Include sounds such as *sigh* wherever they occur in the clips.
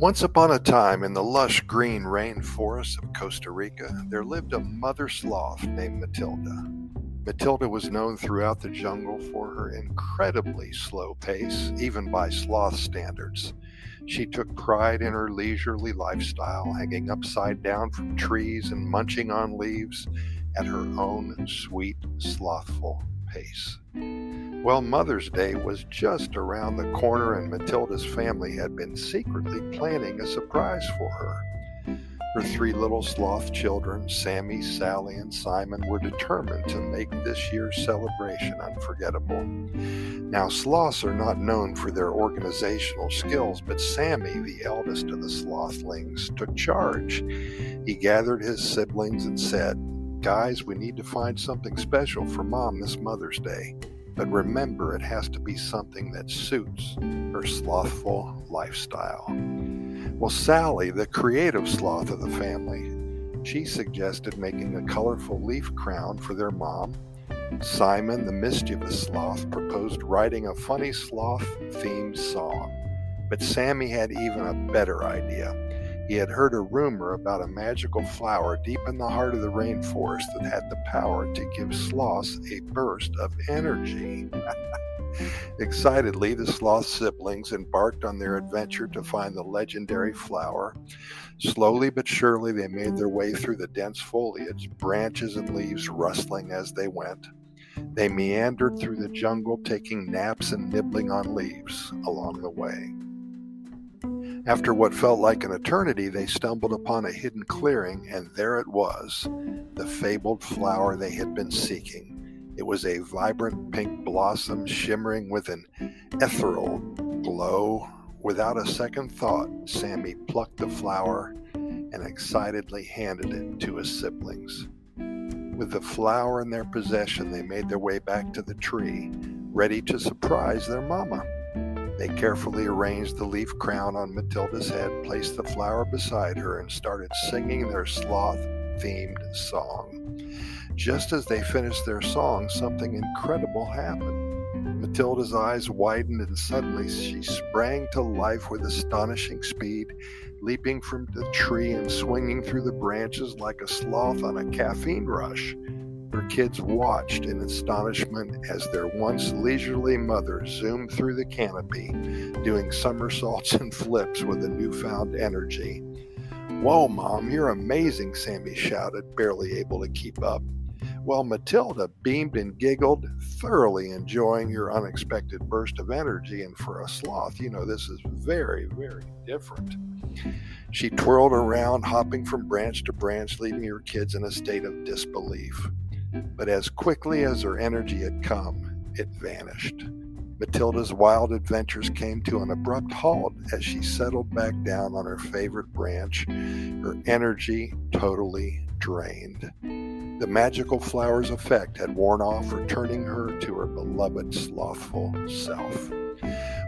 Once upon a time, in the lush green rainforests of Costa Rica, there lived a mother sloth named Matilda. Matilda was known throughout the jungle for her incredibly slow pace, even by sloth standards. She took pride in her leisurely lifestyle, hanging upside down from trees and munching on leaves at her own sweet, slothful pace. Well, Mother's Day was just around the corner, and Matilda's family had been secretly planning a surprise for her. Her three little sloth children, Sammy, Sally, and Simon, were determined to make this year's celebration unforgettable. Now, sloths are not known for their organizational skills, but Sammy, the eldest of the slothlings, took charge. He gathered his siblings and said, Guys, we need to find something special for Mom this Mother's Day. But remember, it has to be something that suits her slothful lifestyle. Well, Sally, the creative sloth of the family, she suggested making a colorful leaf crown for their mom. Simon, the mischievous sloth, proposed writing a funny sloth themed song. But Sammy had even a better idea. He had heard a rumor about a magical flower deep in the heart of the rainforest that had the power to give sloths a burst of energy. *laughs* Excitedly, the sloth siblings embarked on their adventure to find the legendary flower. Slowly but surely, they made their way through the dense foliage, branches and leaves rustling as they went. They meandered through the jungle, taking naps and nibbling on leaves along the way. After what felt like an eternity, they stumbled upon a hidden clearing, and there it was the fabled flower they had been seeking. It was a vibrant pink blossom shimmering with an ethereal glow. Without a second thought, Sammy plucked the flower and excitedly handed it to his siblings. With the flower in their possession, they made their way back to the tree, ready to surprise their mama. They carefully arranged the leaf crown on Matilda's head, placed the flower beside her, and started singing their sloth themed song. Just as they finished their song, something incredible happened. Matilda's eyes widened, and suddenly she sprang to life with astonishing speed, leaping from the tree and swinging through the branches like a sloth on a caffeine rush. Her kids watched in astonishment as their once leisurely mother zoomed through the canopy, doing somersaults *laughs* and flips with a newfound energy. Whoa, Mom, you're amazing, Sammy shouted, barely able to keep up. While Matilda beamed and giggled, thoroughly enjoying your unexpected burst of energy. And for a sloth, you know, this is very, very different. She twirled around, hopping from branch to branch, leaving her kids in a state of disbelief. But as quickly as her energy had come, it vanished. Matilda's wild adventures came to an abrupt halt as she settled back down on her favorite branch, her energy totally drained. The magical flower's effect had worn off, returning her to her beloved slothful self.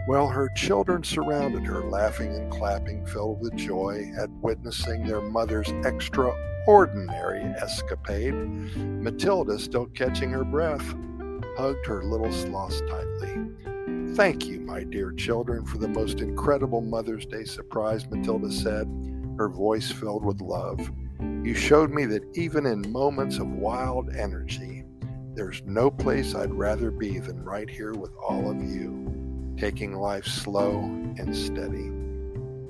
While her children surrounded her, laughing and clapping, filled with joy at witnessing their mother's extraordinary escapade. Matilda, still catching her breath, hugged her little sloths tightly. Thank you, my dear children, for the most incredible Mother's Day surprise, Matilda said, her voice filled with love. You showed me that even in moments of wild energy, there's no place I'd rather be than right here with all of you, taking life slow and steady.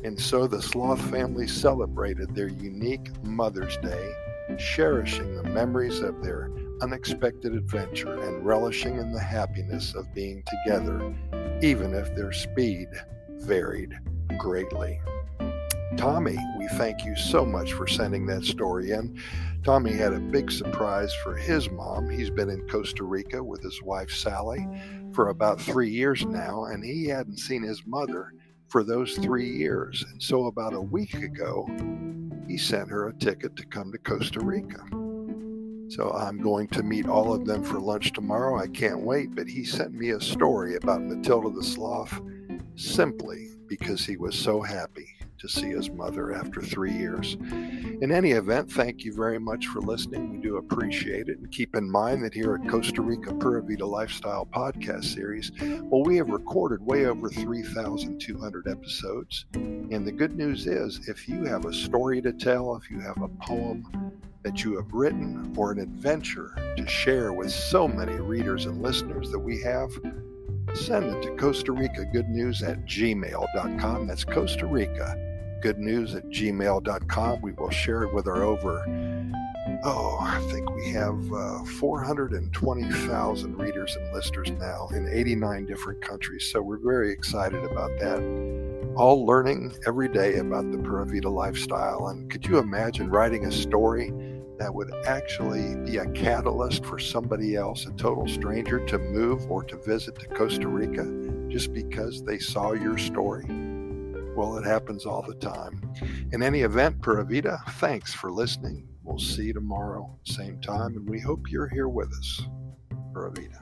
And so the Sloth family celebrated their unique Mother's Day, cherishing the memories of their unexpected adventure and relishing in the happiness of being together, even if their speed varied greatly. Tommy, we thank you so much for sending that story in. Tommy had a big surprise for his mom. He's been in Costa Rica with his wife Sally for about three years now, and he hadn't seen his mother for those three years. And so, about a mm-hmm. week ago, he sent her a ticket to come to Costa Rica. So I'm going to meet all of them for lunch tomorrow. I can't wait. But he sent me a story about Matilda the Sloth simply because he was so happy to see his mother after three years. In any event, thank you very much for listening. We do appreciate it. And keep in mind that here at Costa Rica Pura Vida Lifestyle Podcast Series, well, we have recorded way over 3,200 episodes. And the good news is, if you have a story to tell, if you have a poem, that you have written or an adventure to share with so many readers and listeners that we have, send it to Costa Rica Good News at gmail.com. That's Costa Rica Good News at gmail.com. We will share it with our over, oh, I think we have uh, 420,000 readers and listeners now in 89 different countries. So we're very excited about that. All learning every day about the Pura Vida lifestyle. And could you imagine writing a story? That would actually be a catalyst for somebody else, a total stranger, to move or to visit to Costa Rica just because they saw your story? Well, it happens all the time. In any event, Pura Vida, thanks for listening. We'll see you tomorrow, same time, and we hope you're here with us. Pura Vida.